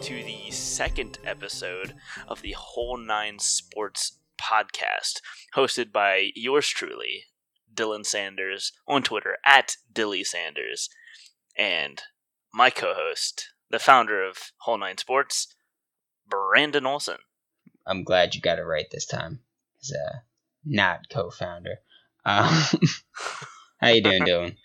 to the second episode of the Whole Nine Sports podcast, hosted by yours truly, Dylan Sanders, on Twitter at Dilly Sanders, and my co host, the founder of Whole Nine Sports, Brandon Olson. I'm glad you got it right this time. As a not co-founder. Um, how you doing, Dylan?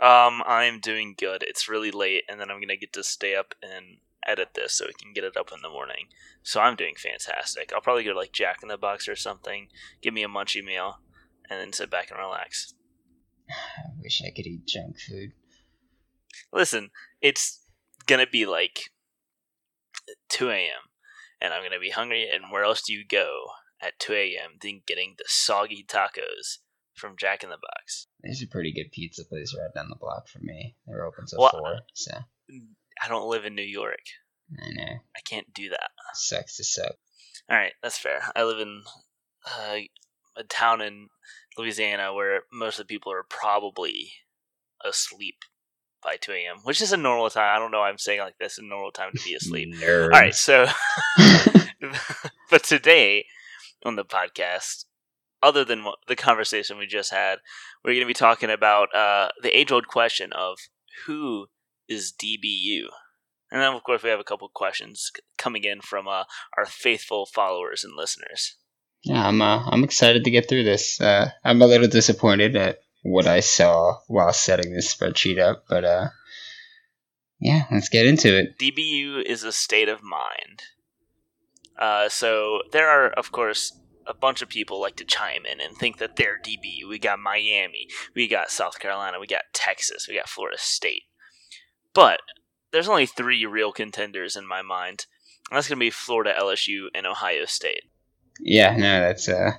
Um, I'm doing good. It's really late, and then I'm gonna get to stay up and edit this so we can get it up in the morning. So I'm doing fantastic. I'll probably go to like Jack in the Box or something, give me a munchie meal, and then sit back and relax. I wish I could eat junk food. Listen, it's gonna be like 2 a.m. and I'm gonna be hungry. And where else do you go at 2 a.m. than getting the soggy tacos from Jack in the Box? There's a pretty good pizza place right down the block from me. They're open till Well, four, so I don't live in New York. I know I can't do that. sucks to suck. All right, that's fair. I live in uh, a town in Louisiana where most of the people are probably asleep by 2 a.m., which is a normal time. I don't know. why I'm saying like this a normal time to be asleep. All right, so but today on the podcast, other than what, the conversation we just had, we're going to be talking about uh, the age-old question of who is DBU, and then of course we have a couple questions coming in from uh, our faithful followers and listeners. Yeah, I'm uh, I'm excited to get through this. Uh, I'm a little disappointed at what I saw while setting this spreadsheet up, but uh, yeah, let's get into it. DBU is a state of mind. Uh, so there are, of course, a bunch of people like to chime in and think that they're DBU. We got Miami, we got South Carolina, we got Texas, we got Florida State. But there's only three real contenders in my mind. And that's going to be Florida, LSU, and Ohio State. Yeah, no, that's uh,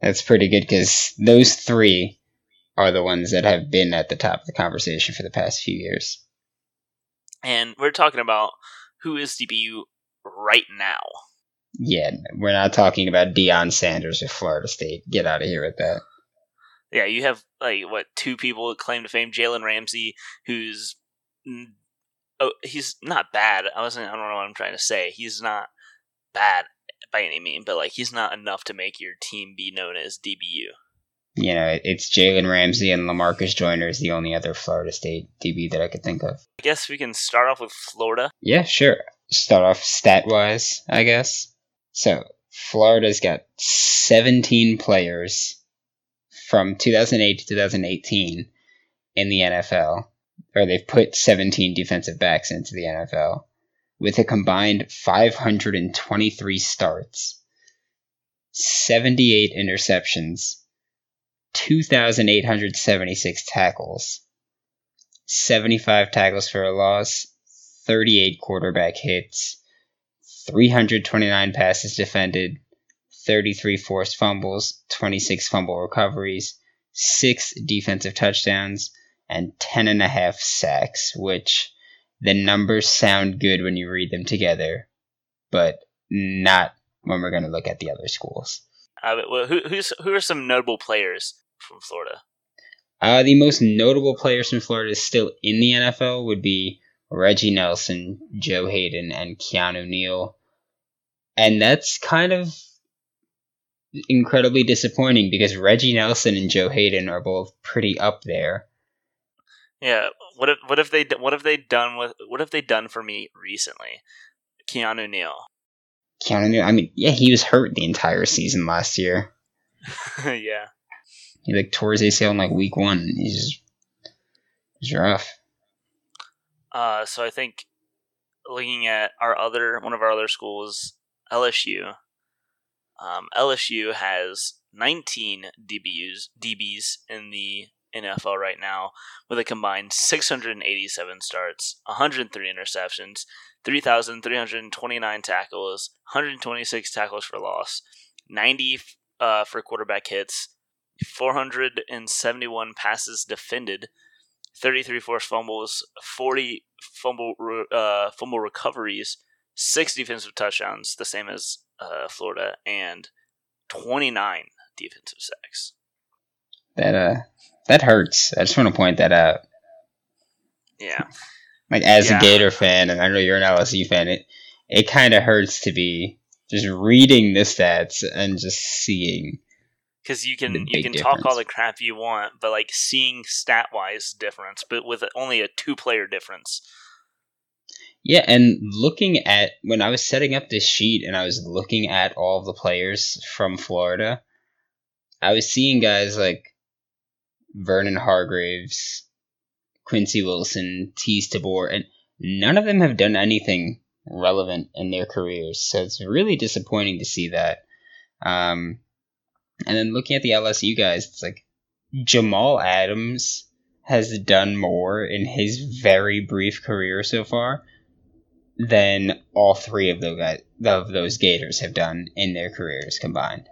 that's pretty good because those three are the ones that have been at the top of the conversation for the past few years. And we're talking about who is DBU right now. Yeah, we're not talking about Deion Sanders or Florida State. Get out of here with that. Yeah, you have like what two people that claim to fame: Jalen Ramsey, who's oh he's not bad. I wasn't. I don't know what I'm trying to say. He's not bad by any mean, but like he's not enough to make your team be known as DBU. You know, it's Jalen Ramsey and Lamarcus Joyner is the only other Florida State DB that I could think of. I guess we can start off with Florida. Yeah, sure. Start off stat wise, I guess. So, Florida's got 17 players from 2008 to 2018 in the NFL, or they've put 17 defensive backs into the NFL with a combined 523 starts, 78 interceptions, 2,876 tackles, 75 tackles for a loss, 38 quarterback hits, 329 passes defended, 33 forced fumbles, 26 fumble recoveries, 6 defensive touchdowns, and 10 and a half sacks, which the numbers sound good when you read them together, but not when we're going to look at the other schools. Uh, well, who, who's who are some notable players from Florida? Uh, the most notable players from Florida still in the NFL would be Reggie Nelson, Joe Haden, and Keanu Neal. And that's kind of incredibly disappointing because Reggie Nelson and Joe Haden are both pretty up there. Yeah, what if what if they what have they done with what have they done for me recently? Keanu Neal. Keanu Neal, I mean, yeah, he was hurt the entire season last year. yeah. He like tore his ACL in like week one. He's just, he's rough. Uh, so I think looking at our other one of our other schools, LSU. Um, LSU has 19 DBs DBs in the NFL right now, with a combined 687 starts, 103 interceptions, 3,329 tackles, 126 tackles for loss, 90 uh, for quarterback hits, 471 passes defended, 33 forced fumbles, 40 fumble uh, fumble recoveries, six defensive touchdowns, the same as uh, Florida, and 29 defensive sacks. That uh, that hurts. I just want to point that out. Yeah. Like as Yeah. a Gator fan, and I know you're an LSU fan, it it kind of hurts to be just reading the stats and just seeing. because you can you can talk all the crap you want, but like seeing stat wise difference, but with only a two player difference. Yeah, and looking at when I was setting up this sheet and I was looking at all the players from Florida, I was seeing guys like Vernon Hargreaves, Quincy Wilson, Teez Tabor, and none of them have done anything relevant in their careers. So it's really disappointing to see that. Um, and then looking at the LSU guys, it's like Jamal Adams has done more in his very brief career so far than all three of those of those Gators have done in their careers combined.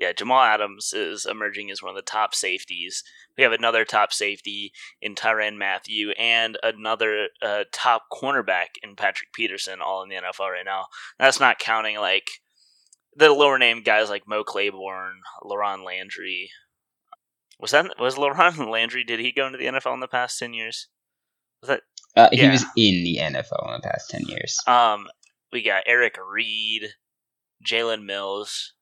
Yeah, Jamal Adams is emerging as one of the top safeties. We have another top safety in Tyrann Mathieu and another uh, top cornerback in Patrick Peterson, all in the NFL right now. That's not counting like the lower name guys like Mo Claiborne, Laron Landry. Was that was Laron Landry? Did he go into the NFL in the past ten years? Was that Uh, He Yeah. was in the NFL in the past ten years. um? We got Eric Reid, Jalen Mills,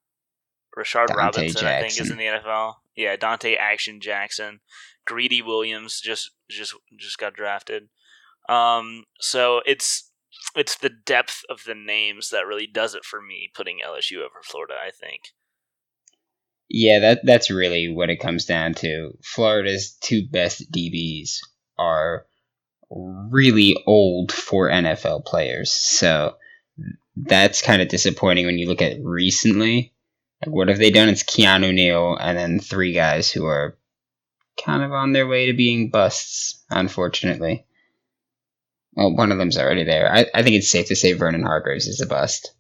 Rashard Dante Robinson. I think is in the NFL. Yeah, Donte Action Jackson, Greedy Williams just just just got drafted. Um, so it's it's the depth of the names that really does it for me, putting LSU over Florida. I think. Yeah, that that's really what it comes down to. Florida's two best DBs are really old for NFL players. So that's kind of disappointing when you look at recently. Like what have they done? It's Keanu Neal and then three guys who are kind of on their way to being busts, unfortunately. Well, one of them's already there. I, I think it's safe to say Vernon Hargreaves is a bust.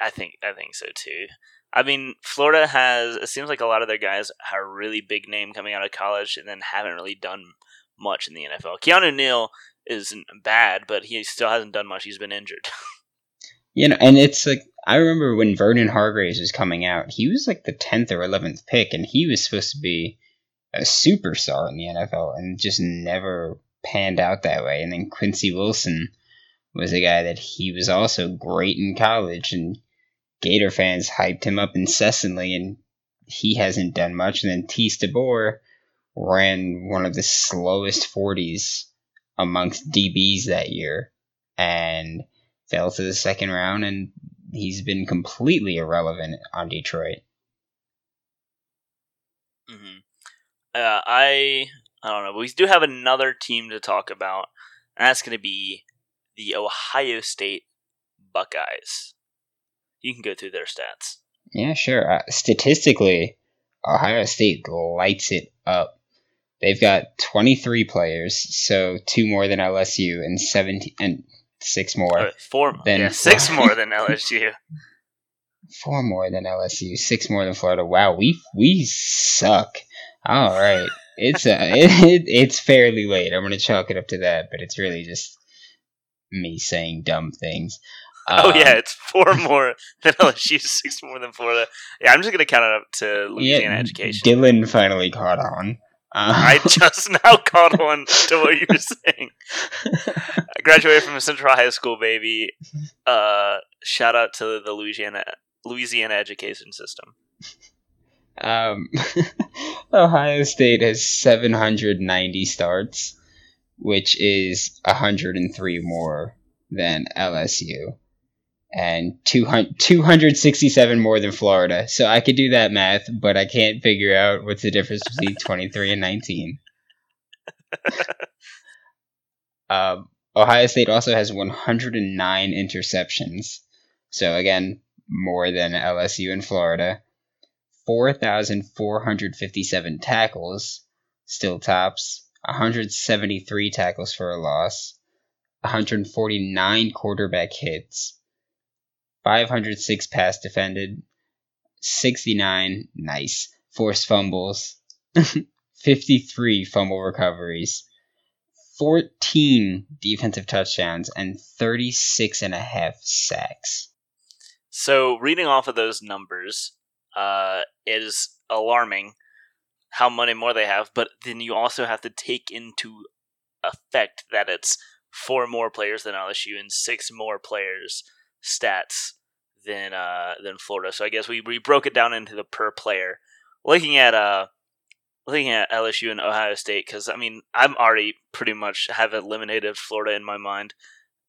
I think I think so too. I mean, Florida has it seems like a lot of their guys are really big name coming out of college and then haven't really done much in the NFL. Keanu Neal isn't bad, but he still hasn't done much. He's been injured. You know, and it's like I remember when Vernon Hargreaves was coming out, he was like the tenth or eleventh pick, and he was supposed to be a superstar in the NFL, and just never panned out that way. And then Quincy Wilson was a guy that he was also great in college, and Gator fans hyped him up incessantly, and he hasn't done much. And then Teez Tabor ran one of the slowest forties amongst DBs that year, and fell to the second round, and he's been completely irrelevant on Detroit. hmm Uh, I I don't know, but we do have another team to talk about, and that's going to be the Ohio State Buckeyes. You can go through their stats. Yeah, sure. Uh, statistically, Ohio State lights it up. They've got 23 players, so two more than LSU, and 17 and six more. Four, Then yeah, six more than LSU. Four more than LSU, six more than Florida. Wow, we we suck. All right, it's uh, it, it's fairly late. I'm gonna chalk it up to that, but it's really just me saying dumb things. oh Um, yeah, it's four more than LSU, six more than Florida. Yeah, I'm just going to count it up to Louisiana education. Dylan finally caught on. Uh, I just now caught on to what you were saying. I graduated from a Central High School, baby. Uh, shout out to the Louisiana Louisiana education system. um, Ohio State has 790 starts, which is 103 more than LSU, and 200, 267 more than Florida. So I could do that math, but I can't figure out what's the difference between 23 and 19. Um, Ohio State also has 109 interceptions. So again, more than LSU and Florida. 4,457 tackles, still tops. 173 tackles for a loss. 149 quarterback hits. 506 pass defended. 69 nice forced fumbles. 53 fumble recoveries. 14 defensive touchdowns and 36 and a half sacks. So, reading off of those numbers uh, is alarming how many more they have, but then you also have to take into effect that it's four more players than LSU and six more players stats than uh, than Florida. So I guess we, we broke it down into the per player. Looking at uh looking at LSU and Ohio State because I mean I'm already pretty much have eliminated Florida in my mind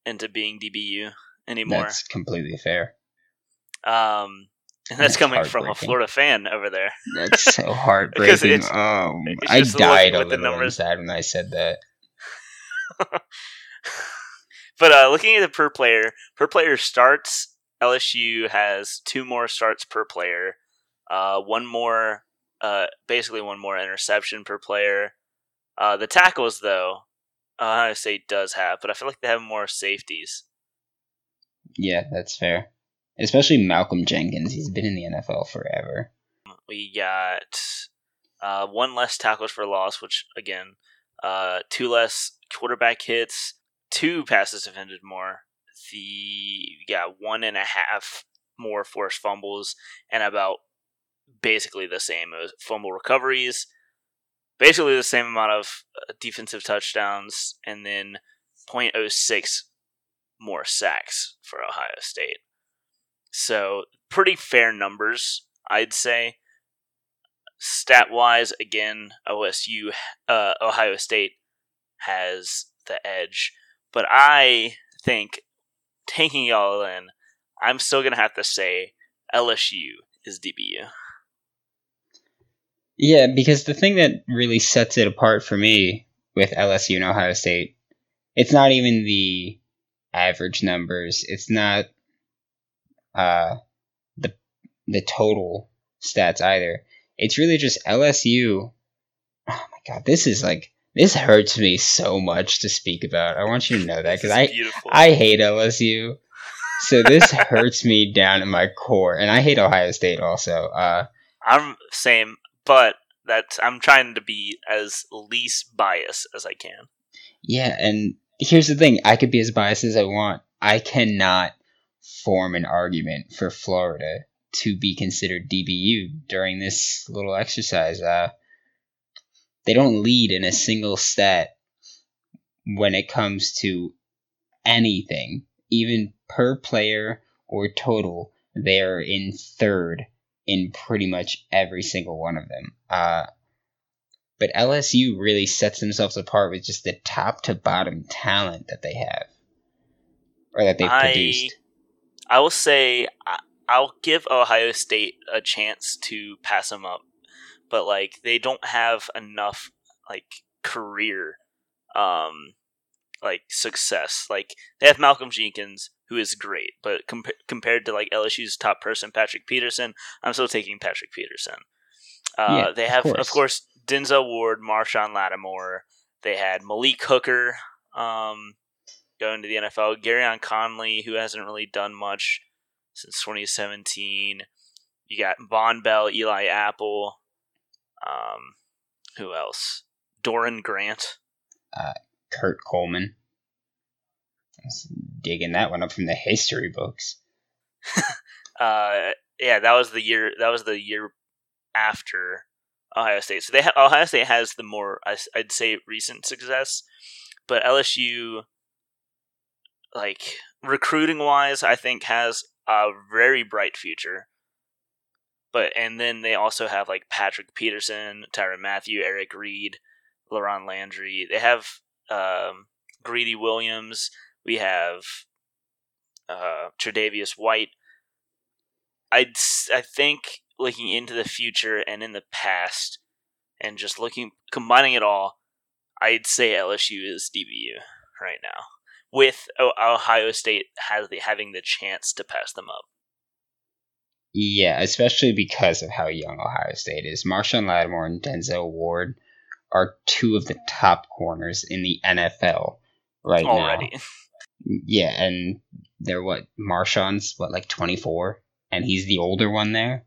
into being DBU anymore. That's completely fair. Um, and that's, that's coming from a Florida fan over there. That's so heartbreaking. it's, um, it's I died a little numbers. inside when I said that. but uh, looking at the per player, per player starts, LSU has two more starts per player, uh, one more, uh, basically one more interception per player. Uh, the tackles, though, Ohio State does have, but I feel like they have more safeties. Yeah, that's fair. Especially Malcolm Jenkins. He's been in the NFL forever. We got uh, one less tackles for loss, which again, uh, two less quarterback hits, two passes defended more. The got one and a half more forced fumbles, and about basically the same fumble recoveries. Basically the same amount of uh, defensive touchdowns, and then 0.06 more sacks for Ohio State. So, pretty fair numbers, I'd say. Stat wise, again, OSU, uh, Ohio State has the edge. But I think, taking y'all in, I'm still to have to say LSU is DBU. Yeah, because the thing that really sets it apart for me with LSU and Ohio State, it's not even the average numbers. It's not uh, the the total stats either. It's really just LSU. Oh my god, this is like this hurts me so much to speak about. I want you to know that because I I hate LSU. So this hurts me down in my core, and I hate Ohio State also. Uh, I'm same, but that I'm trying to be as least biased as I can. Yeah, and here's the thing: I could be as biased as I want. I cannot form an argument for Florida to be considered DBU during this little exercise. Uh, they don't lead in a single stat when it comes to anything, even per player or total. They're in third in pretty much every single one of them. Uh, but LSU really sets themselves apart with just the top to bottom talent that they have, or that they've I, produced. I will say I'll give Ohio State a chance to pass them up, but like they don't have enough like career, um, like success. Like they have Malcolm Jenkins, who is great, but compa- compared to like LSU's top person, Patrick Peterson, I'm still taking Patrick Peterson. Uh, yeah, they have, of course. of course, Denzel Ward, Marshon Lattimore. They had Malik Hooker um, going to the NFL. Gareon Conley, who hasn't really done much since 2017. You got Vonn Bell, Eli Apple. Um, who else? Doran Grant. Uh, Kurt Coleman. Digging that one up from the history books. uh, yeah, that was the year. That was the year after Ohio State. So they ha- Ohio State has the more I'd say recent success, but LSU, like recruiting wise, I think has a very bright future. But and then they also have like Patrick Peterson, Tyrann Mathieu, Eric Reid, LaRon Landry. They have um, Greedy Williams. We have uh, Tre'Davious White. I I think looking into the future and in the past, and just looking combining it all, I'd say LSU is DBU right now, with Ohio State has the, having the chance to pass them up. Yeah, especially because of how young Ohio State is. Marshon Lattimore and Denzel Ward are two of the top corners in the NFL right Already. now. Yeah, and they're what Marshon's what like twenty four, and he's the older one there.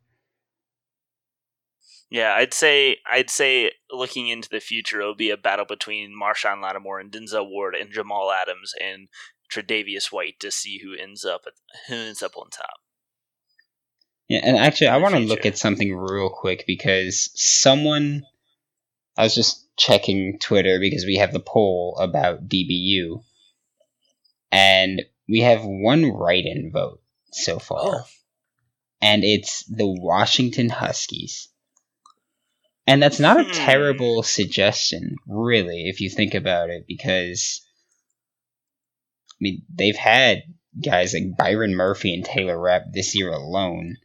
Yeah, I'd say I'd say looking into the future, it'll be a battle between Marshon Lattimore and Denzel Ward and Jamal Adams and Tre'Davious White to see who ends up at, who ends up on top. Yeah, and actually, I want to look at something real quick because someone I was just checking Twitter because we have the poll about DBU, and we have one write-in vote so far, Oh. and it's the Washington Huskies. And that's not a Hmm. terrible suggestion, really, if you think about it, because I mean they've had guys like Byron Murphy and Taylor Rapp this year alone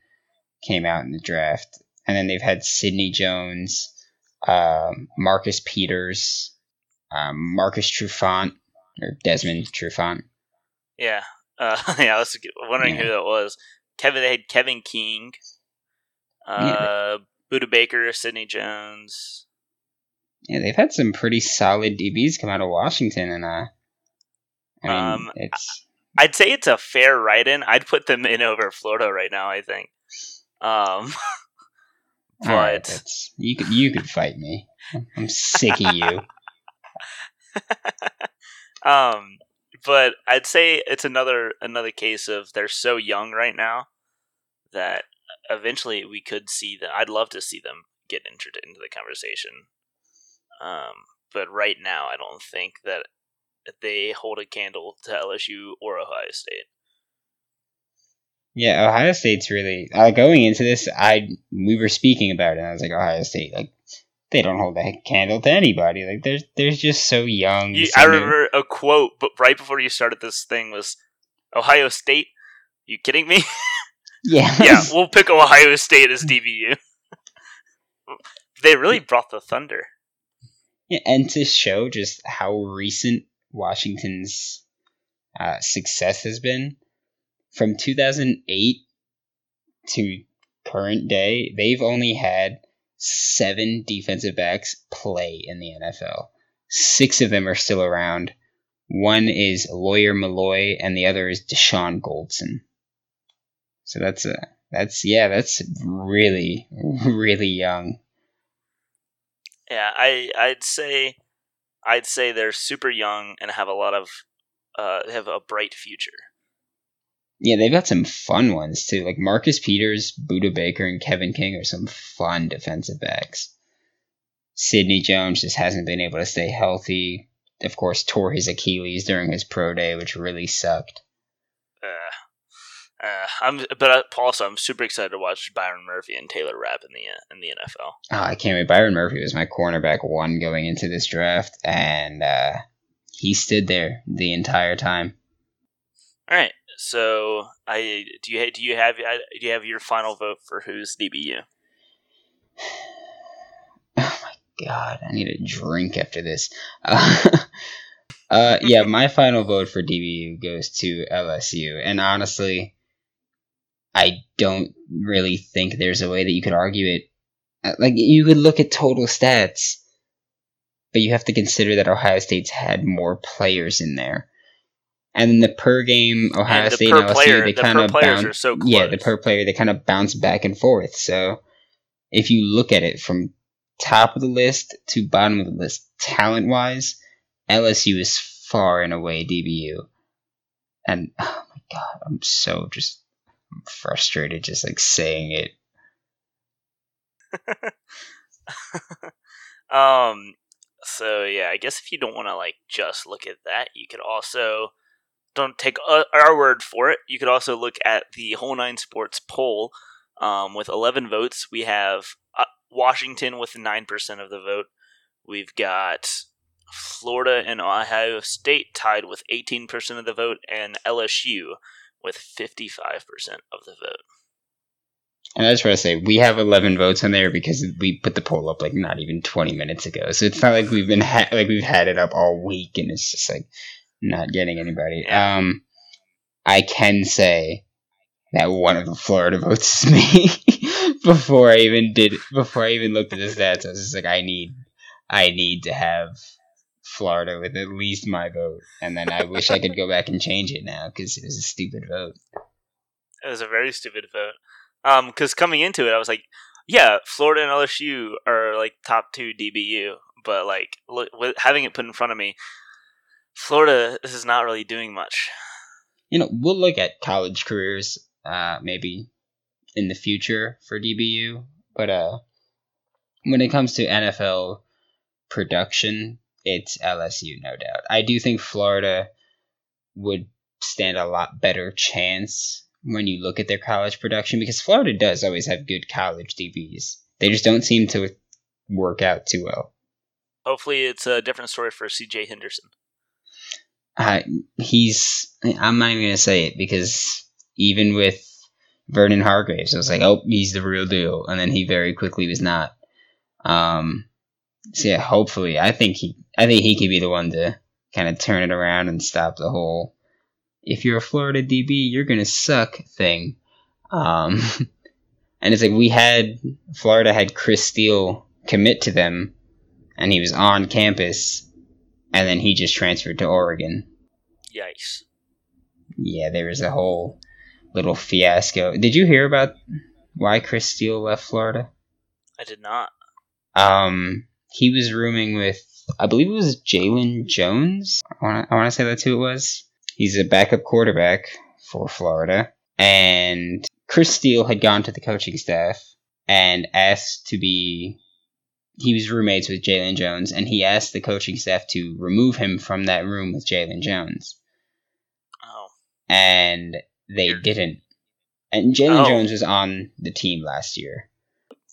came out in the draft, and then they've had Sidney Jones, um, Marcus Peters, um, Marcus Trufant or Desmond Trufant. Yeah. Uh, yeah, I was wondering who that was. Kevin, they had Kevin King, uh, Budda Baker, Sidney Jones. Yeah, they've had some pretty solid DBs come out of Washington, and uh, I mean, Um, it's I'd say it's a fair write-in. I'd put them in over Florida right now. I think. Um, right. but That's you could you could fight me. I'm sick of you. um, but I'd say it's another another case of they're so young right now that eventually we could see that. I'd love to see them get entered into the conversation. Um, but right now, I don't think that they hold a candle to LSU or Ohio State. Yeah, Ohio State's really uh, going into this. I we were speaking about it. and I was like, Ohio State, like they don't hold a candle to anybody. Like they're they're just so young. You, so I new. remember a quote, but right before you started this thing was Ohio State. You kidding me? Yeah, yeah, we'll pick Ohio State as DBU. they really brought the thunder. Yeah, and to show just how recent Washington's uh, success has been, from 2008 to current day, they've only had seven defensive backs play in the NFL. Six of them are still around. One is Lawyer Milloy, and the other is Dashon Goldson. So that's a that's yeah, that's really really young. Yeah, I I'd say I'd say they're super young and have a lot of uh have a bright future. Yeah, they've got some fun ones too. Like Marcus Peters, Budda Baker, and Kevin King are some fun defensive backs. Sidney Jones just hasn't been able to stay healthy. Of course, tore his Achilles during his pro day, which really sucked. Uh, uh, I'm but uh, also I'm super excited to watch Byron Murphy and Taylor Rapp in the uh, in the NFL. Oh, I can't wait. Byron Murphy was my cornerback one going into this draft, and uh, he stood there the entire time. All right, so I do you do you have do you have your final vote for who's DBU? Oh my god, I need a drink after this. Uh, uh, yeah, my final vote for DBU goes to LSU, and honestly, I don't really think there's a way that you could argue it. Uh, Like you could look at total stats, but you have to consider that Ohio State's had more players in there. And then the per game Ohio And the State per and LSU, player- they the kind of bounce. so Yeah, the per player they kind of bounce back and forth. So if you look at it from top of the list to bottom of the list, talent wise, LSU is far and away DBU. And oh my god, I'm so just frustrated just like saying it. Um. So yeah, I guess if you don't want to like just look at that, you could also don't take our word for it. You could also look at the Whole Nine Sports poll. Um, with 11 votes, we have uh, Washington with 9% of the vote. We've got Florida and Ohio State tied with 18% of the vote, and LSU with 55% of the vote. And I just want to say we have 11 votes on there because we put the poll up like not even 20 minutes ago. So it's not like we've been ha- like we've had it up all week and it's just like not getting anybody. Um, I can say that one of the Florida votes is me. before I even did, before I even looked at the stats, I was just like, I need, I need to have Florida with at least my vote, and then I wish I could go back and change it now because it was a stupid vote. It was a very stupid vote. Um, because coming into it, I was like, yeah, Florida and LSU are like top two DBU, but like look, with having it put in front of me, Florida is not really doing much. you know, we'll look at college careers uh, maybe in the future for DBU, but uh, when it comes to NFL production, it's LSU, no doubt. I do think Florida would stand a lot better chance when you look at their college production because Florida does always have good college DBs. They just don't seem to work out too well. Hopefully, it's a different story for CJ Henderson. Uh, he's. I'm not even gonna say it because even with Vernon Hargreaves, I was like, oh, he's the real deal, and then he very quickly was not. Um, so yeah, hopefully, I think he, I think he could be the one to kind of turn it around and stop the whole if you're a Florida DB, you're gonna suck thing. Um, and it's like we had Florida had Chris Steele commit to them, and he was on campus, and then he just transferred to Oregon. Yikes! Yeah, there was a whole little fiasco. Did you hear about why Chris Steele left Florida? I did not. Um, he was rooming with, I believe it was Jalon Jones. I want to I say that's who it was. He's a backup quarterback for Florida. And Chris Steele had gone to the coaching staff and asked to be. He was roommates with Jalon Jones, and he asked the coaching staff to remove him from that room with Jalon Jones. And they didn't. And Jalen Oh. Jones was on the team last year.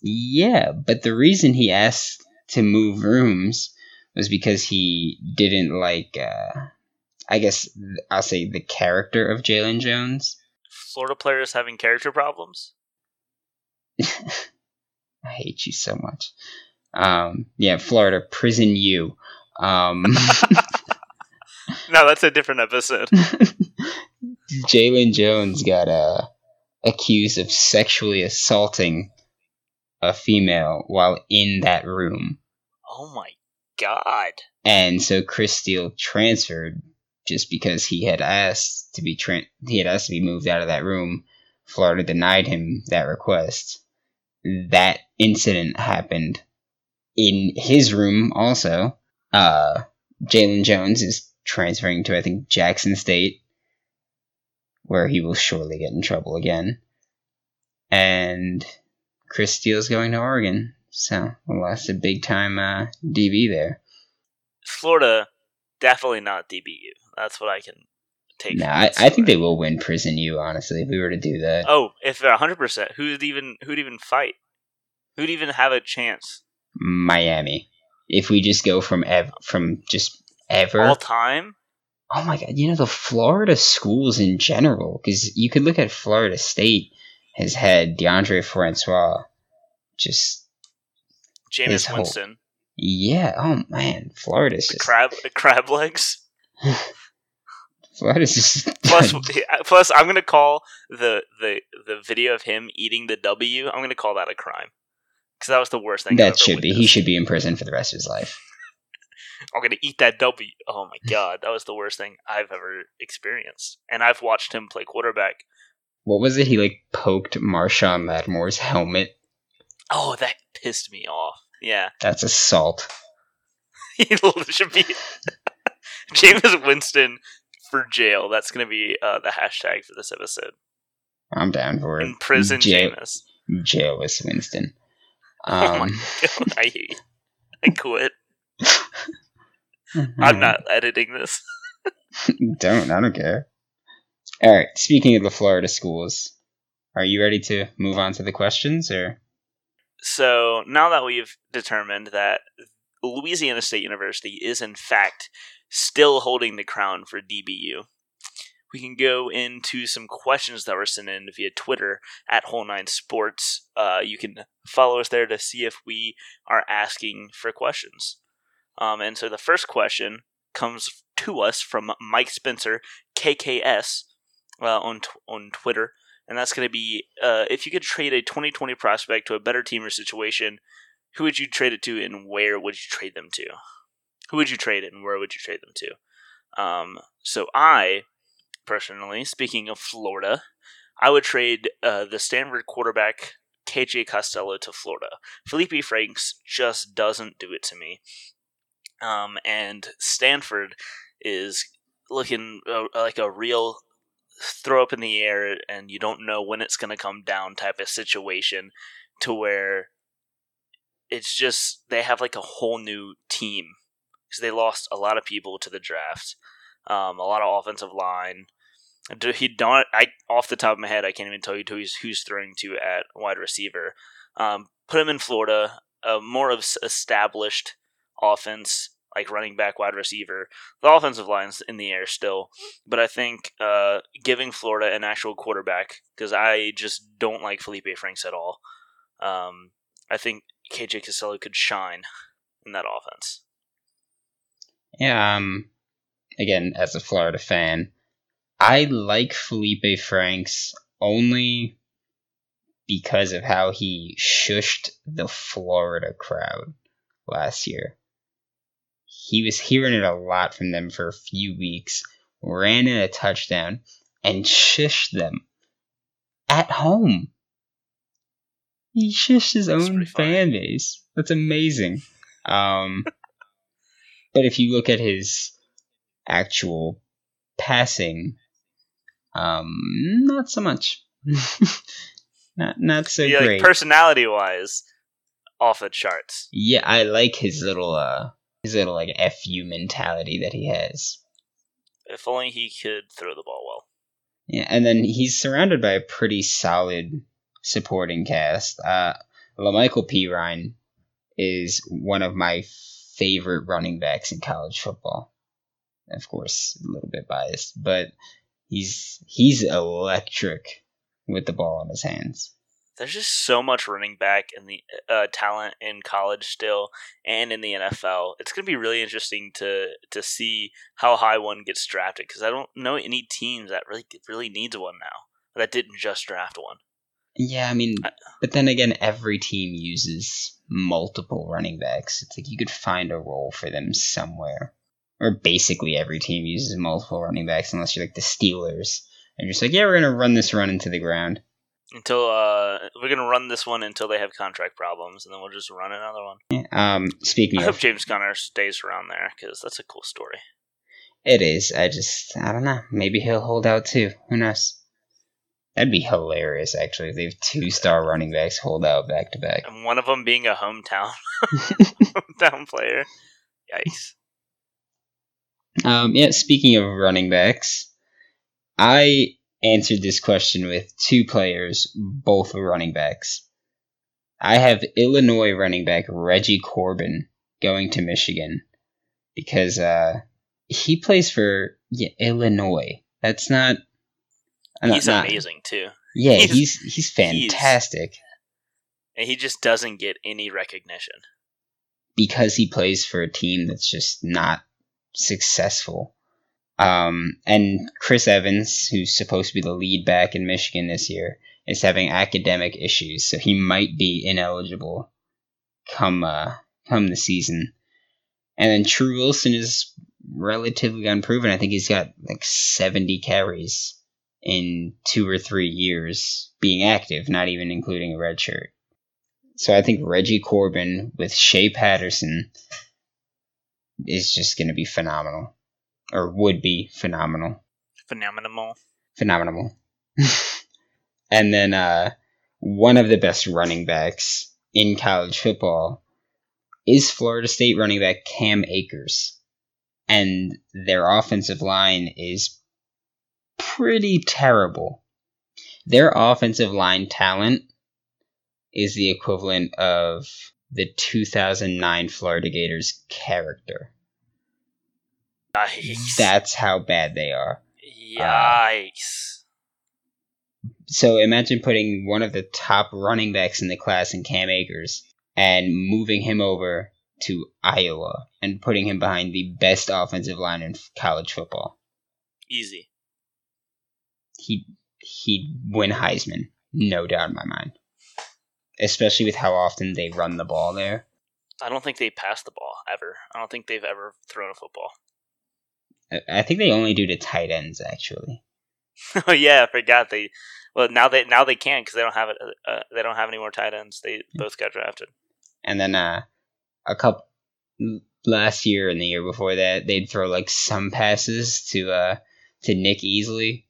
Yeah, but the reason he asked to move rooms was because he didn't like, uh, I guess I'll say the character of Jalon Jones. Florida players having character problems? I hate you so much. Um, yeah, Florida prison you. Um, No, that's a different episode. Jalon Jones got uh, accused of sexually assaulting a female while in that room. Oh my god. And so Chris Steele transferred just because he had asked to be tran he had asked to be moved out of that room. Florida denied him that request. That incident happened in his room also. Uh Jalon Jones is transferring to I think Jackson State where he will surely get in trouble again. And Chris Steele's going to Oregon. So that's a big time uh, DB there. Florida, definitely not DBU. That's what I can take. No, I, I think they will win Prison U. Honestly, if we were to do that, Oh, if they're hundred percent, who'd even who'd even fight? Who'd even have a chance? Miami. If we just go from ev- from just ever, All time? Oh my god, you know the Florida schools in general, because you could look at Florida State has had Deondre Francois, just Jameis whole- Winston. yeah, oh man, Florida's The just crab the crab legs. Florida's just Plus plus I'm gonna call the, the the video of him eating the W, I'm gonna call that a crime. Because that was the worst thing that should be he should be in prison for the rest of his life. I'm gonna eat that W. Oh my god, that was the worst thing I've ever experienced. And I've watched him play quarterback. What was it? He like poked Marshon Lattimore's helmet. Oh, that pissed me off. Yeah. That's assault. He should be Jameis Winston for jail. That's gonna be uh, the hashtag for this episode. I'm down for it. In prison Jail, Jameis. jail Winston. Oh my Um, god, I hate. I quit. I'm not editing this. don't. I don't care. All right. Speaking of the Florida schools, are you ready to move on to the questions, or So now that we've determined that Louisiana State University is in fact still holding the crown for DBU, we can go into some questions that were sent in via Twitter at Whole Nine Sports. Uh, you can follow us there to see if we are asking for questions. Um, and so the first question comes to us from Mike Spencer, KKS, uh, on t- on Twitter, and that's going to be uh, if you could trade a 2020 prospect to a better team or situation, who would you trade it to, and where would you trade them to? Who would you trade it, and where would you trade them to? Um, so I, personally, speaking of Florida, I would trade uh, the Stanford quarterback KJ Costello to Florida. Feleipe Franks just doesn't do it to me. Um, and Stanford is looking uh, like a real throw up in the air and you don't know when it's going to come down type of situation to where it's just they have like a whole new team because they lost a lot of people to the draft, um, a lot of offensive line. He don't. I off the top of my head, I can't even tell you who's who's throwing to at wide receiver. Um, put him in Florida, a more of established offense like running back, wide receiver. The offensive line's in the air still, but I think uh, giving Florida an actual quarterback because I just don't like Feleipe Franks at all. Um, I think KJ Costello could shine in that offense. Yeah. Um. Again, as a Florida fan, I like Feleipe Franks only because of how he shushed the Florida crowd last year he was hearing it a lot from them for a few weeks, ran in a touchdown, and shushed them at home. He shushed his own fan base. That's amazing. Um, but if you look at his actual passing, um, not so much. not not so yeah, great. Like personality wise, off the charts. Yeah, I like his little uh his little like fu mentality that he has. If only he could throw the ball well. Yeah, and then he's surrounded by a pretty solid supporting cast. Uh, Perine is one of my favorite running backs in college football. Of course, a little bit biased, but he's he's electric with the ball in his hands there's just so much running back in the uh, talent in college still and in the NFL. It's going to be really interesting to to see how high one gets drafted because I don't know any teams that really really needs one now that didn't just draft one. Yeah, I mean, but then again, every team uses multiple running backs. It's like you could find a role for them somewhere. Or basically every team uses multiple running backs unless you're like the Steelers. And you're just like, yeah, we're going to run this run into the ground until uh, we're gonna run this one until they have contract problems, and then we'll just run another one. Um, speaking, I of, hope James Conner stays around there because that's a cool story. It is. I just, I don't know. Maybe he'll hold out too. Who knows? That'd be hilarious, actually. If they have two star running backs hold out back to back, and one of them being a hometown hometown player. Yikes. Um, yeah. Speaking of running backs, I answered this question with two players, both running backs. I have Illinois running back Reggie Corbin going to Michigan because uh, he plays for yeah, Illinois. That's not. He's not, amazing too. Yeah, he's he's, he's fantastic. He's, and he just doesn't get any recognition because he plays for a team that's just not successful. Um, and Chris Evans, who's supposed to be the lead back in Michigan this year, is having academic issues, so he might be ineligible come uh, come the season. And then Tru Wilson is relatively unproven. I think he's got like 70 carries in two or three years being active, not even including a red shirt. So I think Reggie Corbin with Shea Patterson is just going to be phenomenal or would be phenomenal. Phenomenal. Phenomenal. and then uh, one of the best running backs in college football is Florida State running back Cam Akers. And their offensive line is pretty terrible. Their offensive line talent is the equivalent of the 2009 Florida Gators character. Yikes. That's how bad they are. Yikes. Uh, so imagine putting one of the top running backs in the class in Cam Akers and moving him over to Iowa and putting him behind the best offensive line in college football. Easy. He he'd win Heisman, no doubt in my mind. Especially with how often they run the ball there. I don't think they pass the ball ever. I don't think they've ever thrown a football. I think they only do the tight ends actually. oh yeah, I forgot they. Well, now they now they can because they don't have it. Uh, they don't have any more tight ends. They both got drafted. And then uh, a couple last year and the year before that, they'd throw like some passes to uh to Nick Easley,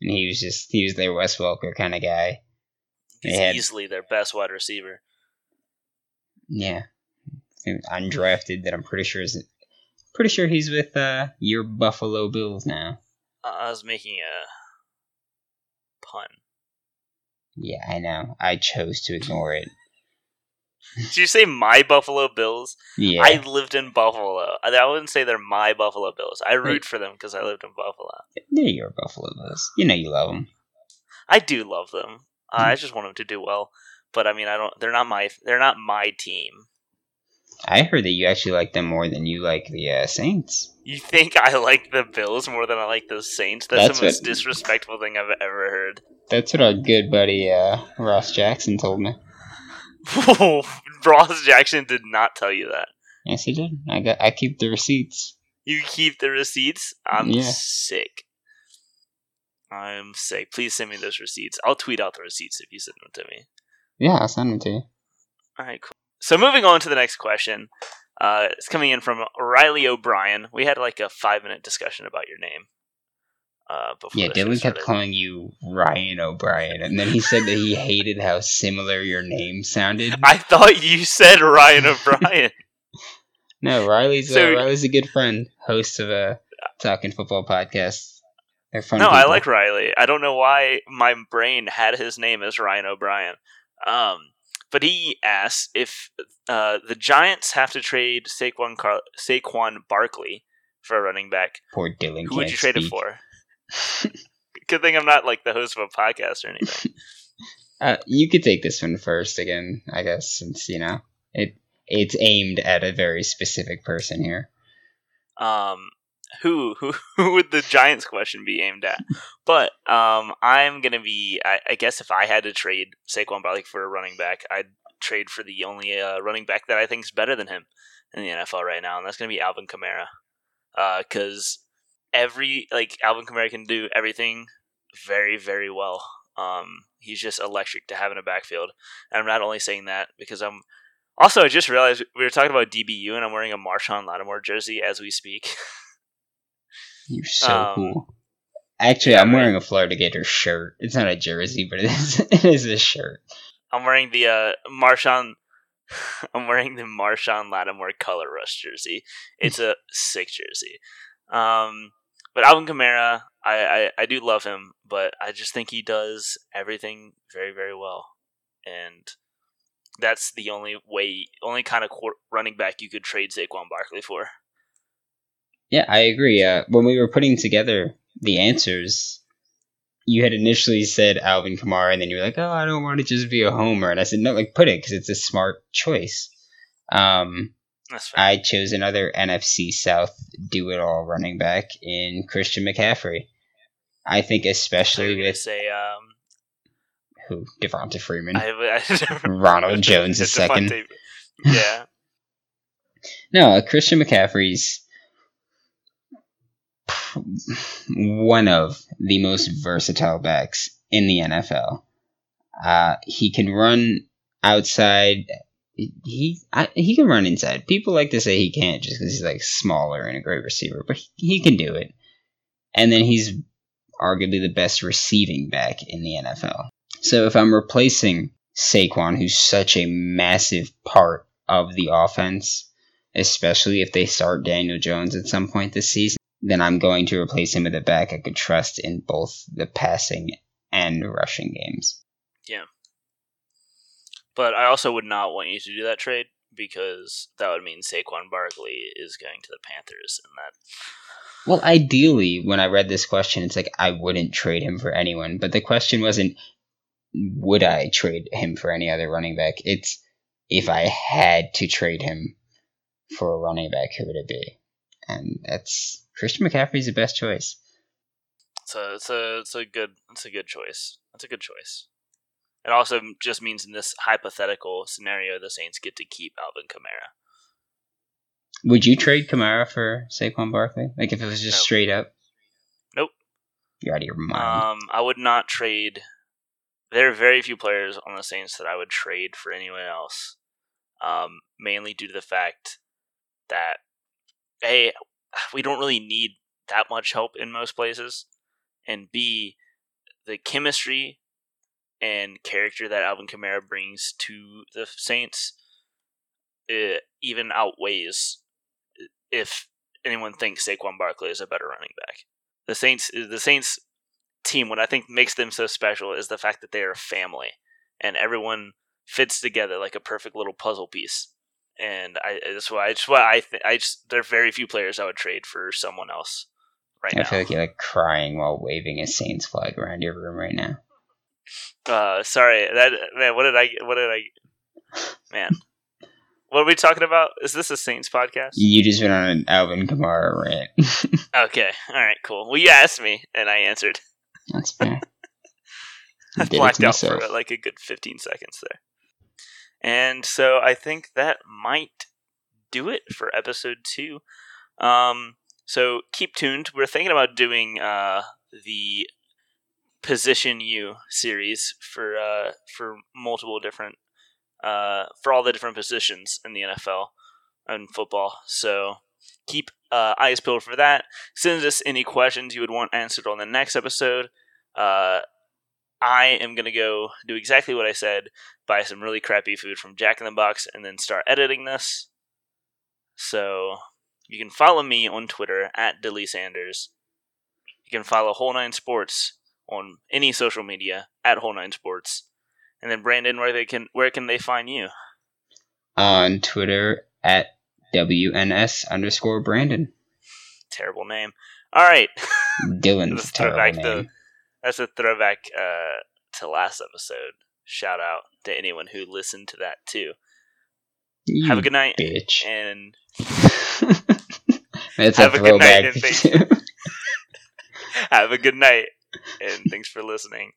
and he was just he was their Wes Welker kind of guy. He's had, easily their best wide receiver. Yeah, undrafted. That I'm pretty sure is pretty sure he's with uh, your Buffalo Bills now. Uh, I was making a pun. Yeah, I know. I chose to ignore it. Did you say my Buffalo Bills? Yeah. I lived in Buffalo. I I wouldn't say they're my Buffalo Bills. I root for them because I lived in Buffalo. They're your Buffalo Bills. You know you love them. I do love them. Uh, Hmm. I just want them to do well. But I mean, I don't. They're not my. They're not my team. I heard that you actually like them more than you like the uh, Saints. You think I like the Bills more than I like the Saints? That's, That's the most what- disrespectful thing I've ever heard. That's what our good buddy uh, Ross Jackson told me. Ross Jackson did not tell you that. Yes, he did. I got. I keep the receipts. You keep the receipts. I'm Yeah. sick. I'm sick. Please send me those receipts. I'll tweet out the receipts if you send them to me. Yeah, I'll send them to you. All right, cool. So moving on to the next question. Uh, it's coming in from Riley O'Brien. We had like a five minute discussion about your name. Uh, before Yeah, Dylan kept calling you Ryan O'Brien, and then he said that he hated how similar your name sounded. I thought you said Ryan O'Brien. No, Riley's So- uh, Riley's a good friend, host of a Talking Football podcast. They're fun. no, I like Riley. I don't know why my brain had his name as Ryan O'Brien. Um, but he asks if uh, the Giants have to trade Saquon Car- Saquon Barkley for a running back. Poor Dylan. Who would you trade speak. it for? Good thing I'm not like the host of a podcast or anything. Uh, you could take this one first again, I guess, since you know it. It's aimed at a very specific person here. um, who who who would the Giants question be aimed at? But um, I'm gonna be. I, I guess if I had to trade Saquon Barkley for a running back, I'd trade for the only uh, running back that I think is better than him in the NFL right now, and that's gonna be Alvin Kamara. Because every like Alvin Kamara can do everything very very well. Um, he's just electric to have in a backfield. And I'm not only saying that because I'm also I just realized we were talking about DBU and I'm wearing a Marshon Lattimore jersey as we speak. You're so Um, cool. Actually, yeah, I'm right. wearing a Florida Gator shirt. It's not a jersey, but it is. It is a shirt. I'm wearing the uh, Marshon. I'm wearing the Marshon Lattimore color rush jersey. It's a sick jersey. Um, but Alvin Kamara, I, I I do love him, but I just think he does everything very very well, and that's the only way, only kind of running back you could trade Saquon Barkley for. Yeah, I agree. Uh, when we were putting together the answers, you had initially said Alvin Kamara, and then you were like, "Oh, I don't want to just be a homer." And I said, "No, like put it because it's a smart choice." Um. I chose another NFC South do-it-all running back in Christian McCaffrey. I think, especially gonna with say um, who Devonta Freeman, I, I Ronald Jones a second. Yeah, No, uh, Christian McCaffrey's one of the most versatile backs in the NFL. Uh, he can run outside. He I, he can run inside. People like to say he can't just because he's like smaller and a great receiver, but he, he can do it. And then he's arguably the best receiving back in the NFL. So if I'm replacing Saquon, who's such a massive part of the offense, especially if they start Daniel Jones at some point this season, then I'm going to replace him with a back I could trust in both the passing and rushing games. Yeah. But I also would not want you to do that trade because that would mean Saquon Barkley is going to the Panthers, and that Well, ideally, when I read this question, it's like I wouldn't trade him for anyone. But the question wasn't, would I trade him for any other running back? It's if I had to trade him for a running back, who would it be? And that's Christian McCaffrey's the best choice. so it's a it's a good it's a good choice. It's a good choice. It also just means in this hypothetical scenario, the Saints get to keep Alvin Kamara. Would you trade Kamara for Saquon Barkley? Like if it was just No. straight up? Nope. You're out of your mind. Um, I would not trade. There are very few players on the Saints that I would trade for anyone else. Um, mainly due to the fact that a we don't really need that much help in most places, and b the chemistry and character that Alvin Kamara brings to the Saints it even outweighs eh, if anyone thinks Saquon Barkley is a better running back. The Saints, eh, the Saints team, what I think makes them so special is the fact that they are a family and everyone fits together like a perfect little puzzle piece. And I that's why I just why I th- I just there are very few players I would trade for someone else right I now. feel like you're like crying while waving a Saints flag around your room right now. Uh, sorry, that man. What did I? What did I? Man, what are we talking about? Is this a Saints podcast? You just went on an Alvin Kamara rant. Okay, all right, cool. Well, you asked me, and I answered. That's fair. I blacked out for like a good fifteen seconds there, and so I think that might do it for episode two. Um, so keep tuned. We're thinking about doing uh the position you series for uh for multiple different uh for all the different positions in the NFL and football. So keep uh, eyes peeled for that. Send us any questions you would want answered on the next episode. I am gonna go do exactly what I said: buy some really crappy food from Jack in the Box, and then start editing this. So you can follow me on Twitter at Dilly Sanders. You can follow Whole Nine Sports on any social media at Whole Nine Sports. And then Brandon, where they can where can they find you? on Twitter at WNS underscore Brandon. Terrible name. All right, Dylan's Let's a throw terrible name. the- that's a throwback uh, to last episode. Shout out to anyone who listened to that too. You Have a good night, bitch. and That's Have a a good night, and thanks- have a good night, and thanks for listening.